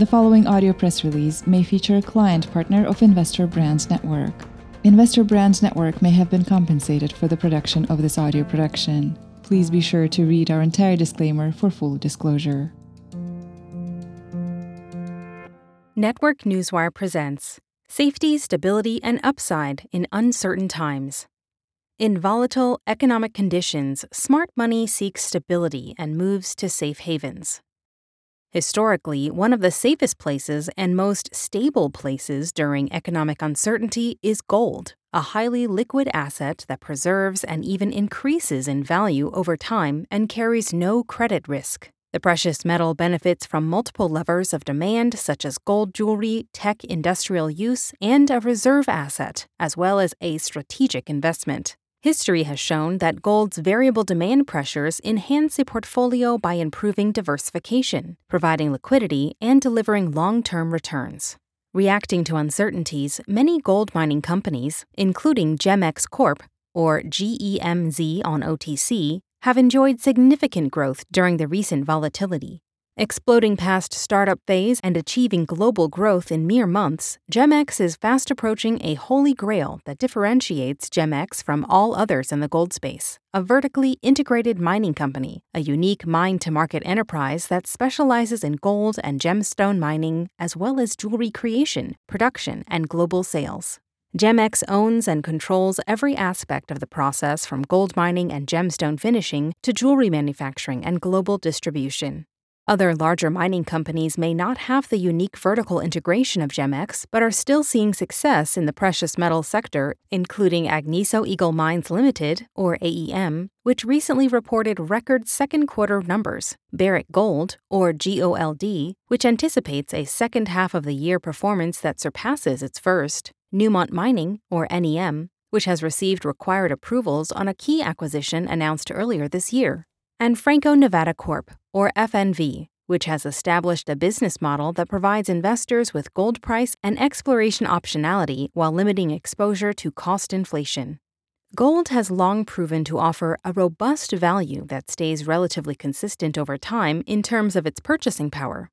The following audio press release may feature a client partner of Investor Brands Network. Investor Brands Network may have been compensated for the production of this audio production. Please be sure to read our entire disclaimer for full disclosure. Network Newswire presents Safety, Stability, and Upside in Uncertain Times. In volatile economic conditions, smart money seeks stability and moves to safe havens. Historically, one of the safest places and most stable places during economic uncertainty is gold, a highly liquid asset that preserves and even increases in value over time and carries no credit risk. The precious metal benefits from multiple levers of demand, such as gold jewelry, tech industrial use, and a reserve asset, as well as a strategic investment. History has shown that gold's variable demand pressures enhance a portfolio by improving diversification, providing liquidity, and delivering long term returns. Reacting to uncertainties, many gold mining companies, including GEMXX Corp, or GEMZ on OTC, have enjoyed significant growth during the recent volatility. Exploding past startup phase and achieving global growth in mere months, GEMXX is fast approaching a holy grail that differentiates GEMXX from all others in the gold space a vertically integrated mining company, a unique mine to market enterprise that specializes in gold and gemstone mining, as well as jewelry creation, production, and global sales. GEMXX owns and controls every aspect of the process from gold mining and gemstone finishing to jewelry manufacturing and global distribution. Other larger mining companies may not have the unique vertical integration of GEMXX, but are still seeing success in the precious metal sector, including Agnico Eagle Mines Limited, or AEM, which recently reported record second quarter numbers, Barrick Gold, or GOLD, which anticipates a second half of the year performance that surpasses its first, Newmont Mining, or NEM, which has received required approvals on a key acquisition announced earlier this year, and Franco Nevada Corp, or FNV, which has established a business model that provides investors with gold price and exploration optionality while limiting exposure to cost inflation. Gold has long proven to offer a robust value that stays relatively consistent over time in terms of its purchasing power.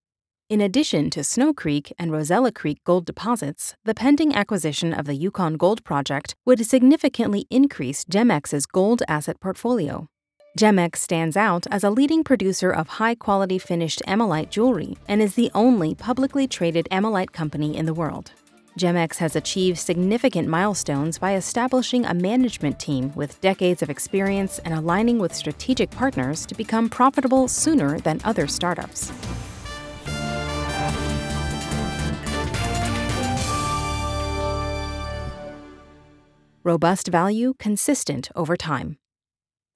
In addition to Snow Creek and Rosella Creek gold deposits, the pending acquisition of the Yukon Gold Project would significantly increase GEMXX's gold asset portfolio. GEMXX stands out as a leading producer of high quality finished ammolite jewelry and is the only publicly traded ammolite company in the world. GEMXX has achieved significant milestones by establishing a management team with decades of experience and aligning with strategic partners to become profitable sooner than other startups. Robust value consistent over time.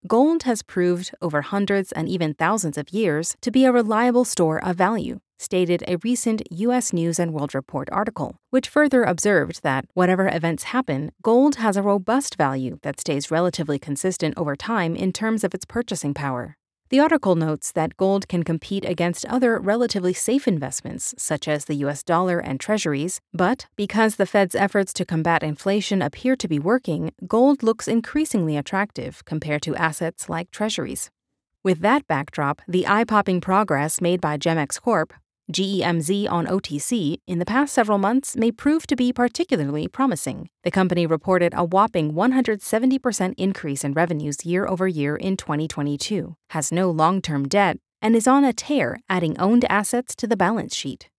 Gold has proved over hundreds and even thousands of years to be a reliable store of value, stated a recent US News and World Report article, which further observed that whatever events happen, gold has a robust value that stays relatively consistent over time in terms of its purchasing power. The article notes that gold can compete against other relatively safe investments, such as the US dollar and treasuries, but because the Fed's efforts to combat inflation appear to be working, gold looks increasingly attractive compared to assets like treasuries. With that backdrop, the eye popping progress made by GEMXX Corp GEMZ on OTC in the past several months may prove to be particularly promising. The company reported a whopping 170% increase in revenues year over year in 2022, has no long term debt, and is on a tear adding owned assets to the balance sheet.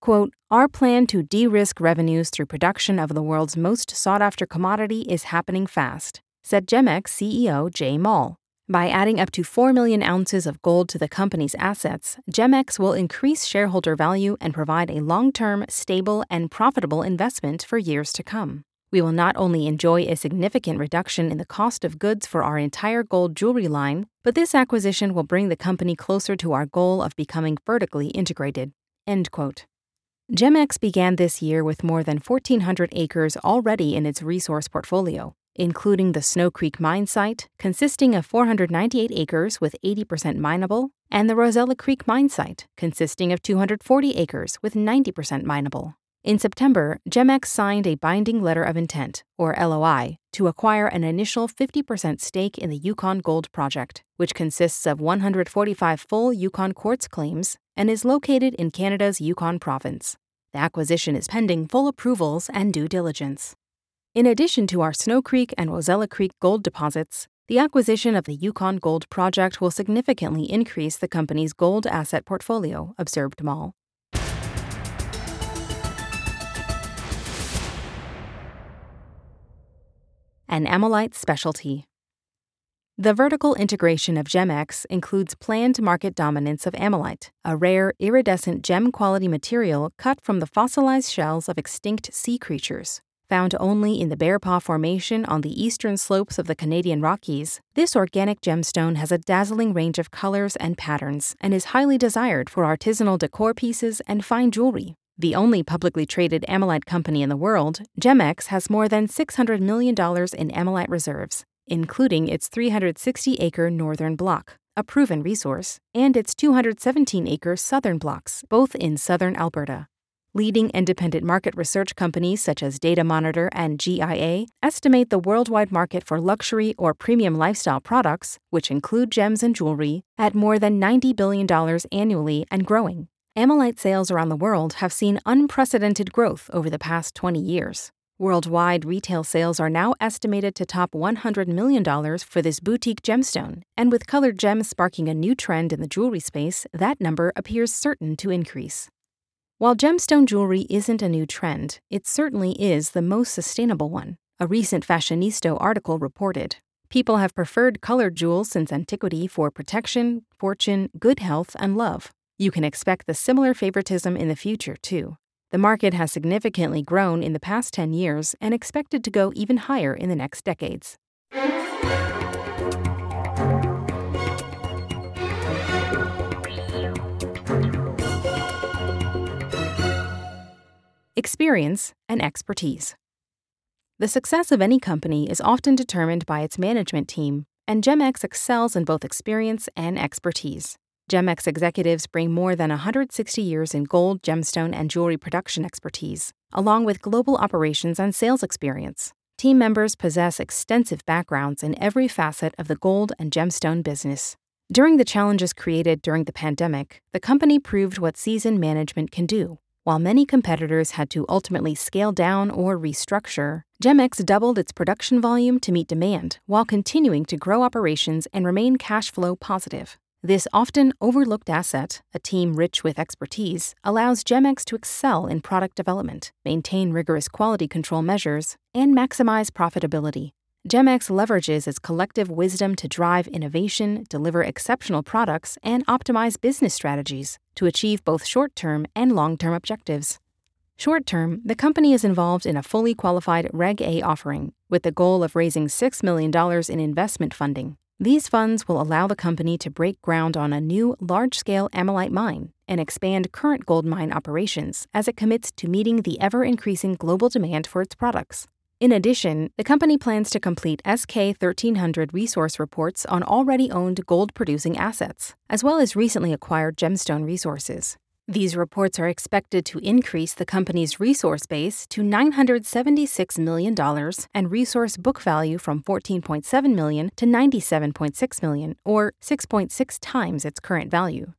Quote, Our plan to de risk revenues through production of the world's most sought after commodity is happening fast, said GEMXX CEO Jay Maull. By adding up to 4 million ounces of gold to the company's assets, GEMXX will increase shareholder value and provide a long term, stable, and profitable investment for years to come. We will not only enjoy a significant reduction in the cost of goods for our entire gold jewelry line, but this acquisition will bring the company closer to our goal of becoming vertically integrated. End quote. Began this year with more than 1,400 acres already in its resource portfolio, including the Snow Creek mine site, consisting of 498 acres with 80% mineable, and the Rosella Creek mine site, consisting of 240 acres with 90% mineable. In September, GEMXX signed a binding letter of intent, or LOI, to acquire an initial 50% stake in the Yukon Gold Project, which consists of 145 full Yukon quartz claims and is located in Canada's Yukon province. The acquisition is pending full approvals and due diligence. In addition to our Snow Creek and Rosella Creek gold deposits, the acquisition of the Yukon Gold Project will significantly increase the company's gold asset portfolio, observed Maull. An Ammolite specialty. The vertical integration of GEMXX includes planned market dominance of ammolite, a rare, iridescent gem quality material cut from the fossilized shells of extinct sea creatures. Found only in the Bearpaw Formation on the eastern slopes of the Canadian Rockies, this organic gemstone has a dazzling range of colors and patterns and is highly desired for artisanal decor pieces and fine jewelry. The only publicly traded ammolite company in the world, GEMXX has more than $600 million in ammolite reserves, including its 360 acre northern block, a proven resource, and its 217 acre southern blocks, both in southern Alberta. Leading independent market research companies such as Data Monitor and GIA estimate the worldwide market for luxury or premium lifestyle products, which include gems and jewelry, at more than $90 billion annually and growing. Ammolite sales around the world have seen unprecedented growth over the past 20 years. Worldwide retail sales are now estimated to top $100 million for this boutique gemstone, and with colored gems sparking a new trend in the jewelry space, that number appears certain to increase. While gemstone jewelry isn't a new trend, it certainly is the most sustainable one, a recent Fashionista article reported. People have preferred colored jewels since antiquity for protection, fortune, good health, and love. You can expect the similar favoritism in the future, too. The market has significantly grown in the past 10 years and expected to go even higher in the next decades. Experience and expertise. The success of any company is often determined by its management team, and GEMXX excels in both experience and expertise. GEMXX executives bring more than 160 years in gold, gemstone, and jewelry production expertise, along with global operations and sales experience. Team members possess extensive backgrounds in every facet of the gold and gemstone business. During the challenges created during the pandemic, the company proved what seasoned management can do. While many competitors had to ultimately scale down or restructure, GEMXX doubled its production volume to meet demand while continuing to grow operations and remain cash flow positive. This often overlooked asset, a team rich with expertise, allows GEMXX to excel in product development, maintain rigorous quality control measures, and maximize profitability. GEMXX leverages its collective wisdom to drive innovation, deliver exceptional products, and optimize business strategies to achieve both short term and long term objectives. Short term, the company is involved in a fully qualified Reg A offering with the goal of raising $6 million in investment funding. These funds will allow the company to break ground on a new large scale ammolite mine and expand current gold mine operations as it commits to meeting the ever increasing global demand for its products. In addition, the company plans to complete SK 1300 resource reports on already owned gold producing assets, as well as recently acquired gemstone resources. These reports are expected to increase the company's resource base to $976 million and resource book value from 14.7 million to 97.6 million, or 6.6 times its current value.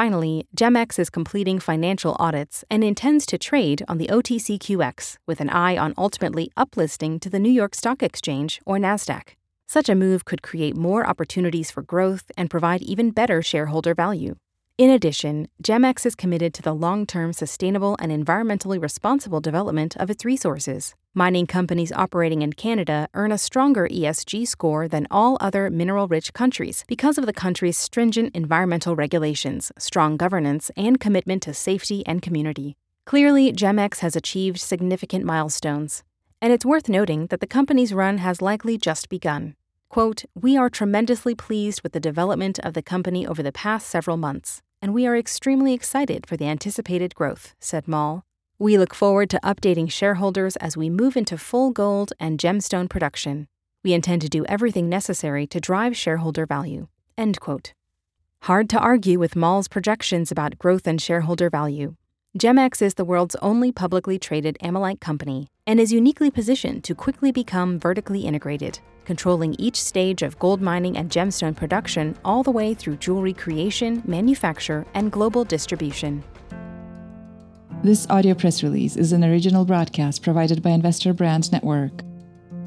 Finally, GEMXX is completing financial audits and intends to trade on the OTCQX with an eye on ultimately uplisting to the New York Stock Exchange or NASDAQ. Such a move could create more opportunities for growth and provide even better shareholder value. In addition, GEMXX is committed to the long term sustainable and environmentally responsible development of its resources. Mining companies operating in Canada earn a stronger ESG score than all other mineral rich countries because of the country's stringent environmental regulations, strong governance, and commitment to safety and community. Clearly, GEMXX has achieved significant milestones, and it's worth noting that the company's run has likely just begun. Quote, We are tremendously pleased with the development of the company over the past several months. and we are extremely excited for the anticipated growth, said Maull. We look forward to updating shareholders as we move into full gold and gemstone production. We intend to do everything necessary to drive shareholder value. End quote. Hard to argue with Maull's projections about growth and shareholder value. GEMXX is the world's only publicly traded ammolite company and is uniquely positioned to quickly become vertically integrated, controlling each stage of gold mining and gemstone production all the way through jewelry creation, manufacture, and global distribution. This audio press release is an original broadcast provided by Investor Brand Network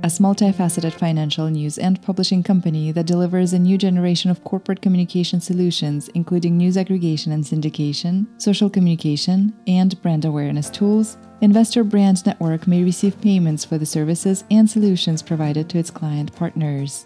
a multifaceted financial news and publishing company that delivers a new generation of corporate communication solutions, including news aggregation and syndication, social communication, and brand awareness tools. Investor Brand Network may receive payments for the services and solutions provided to its client partners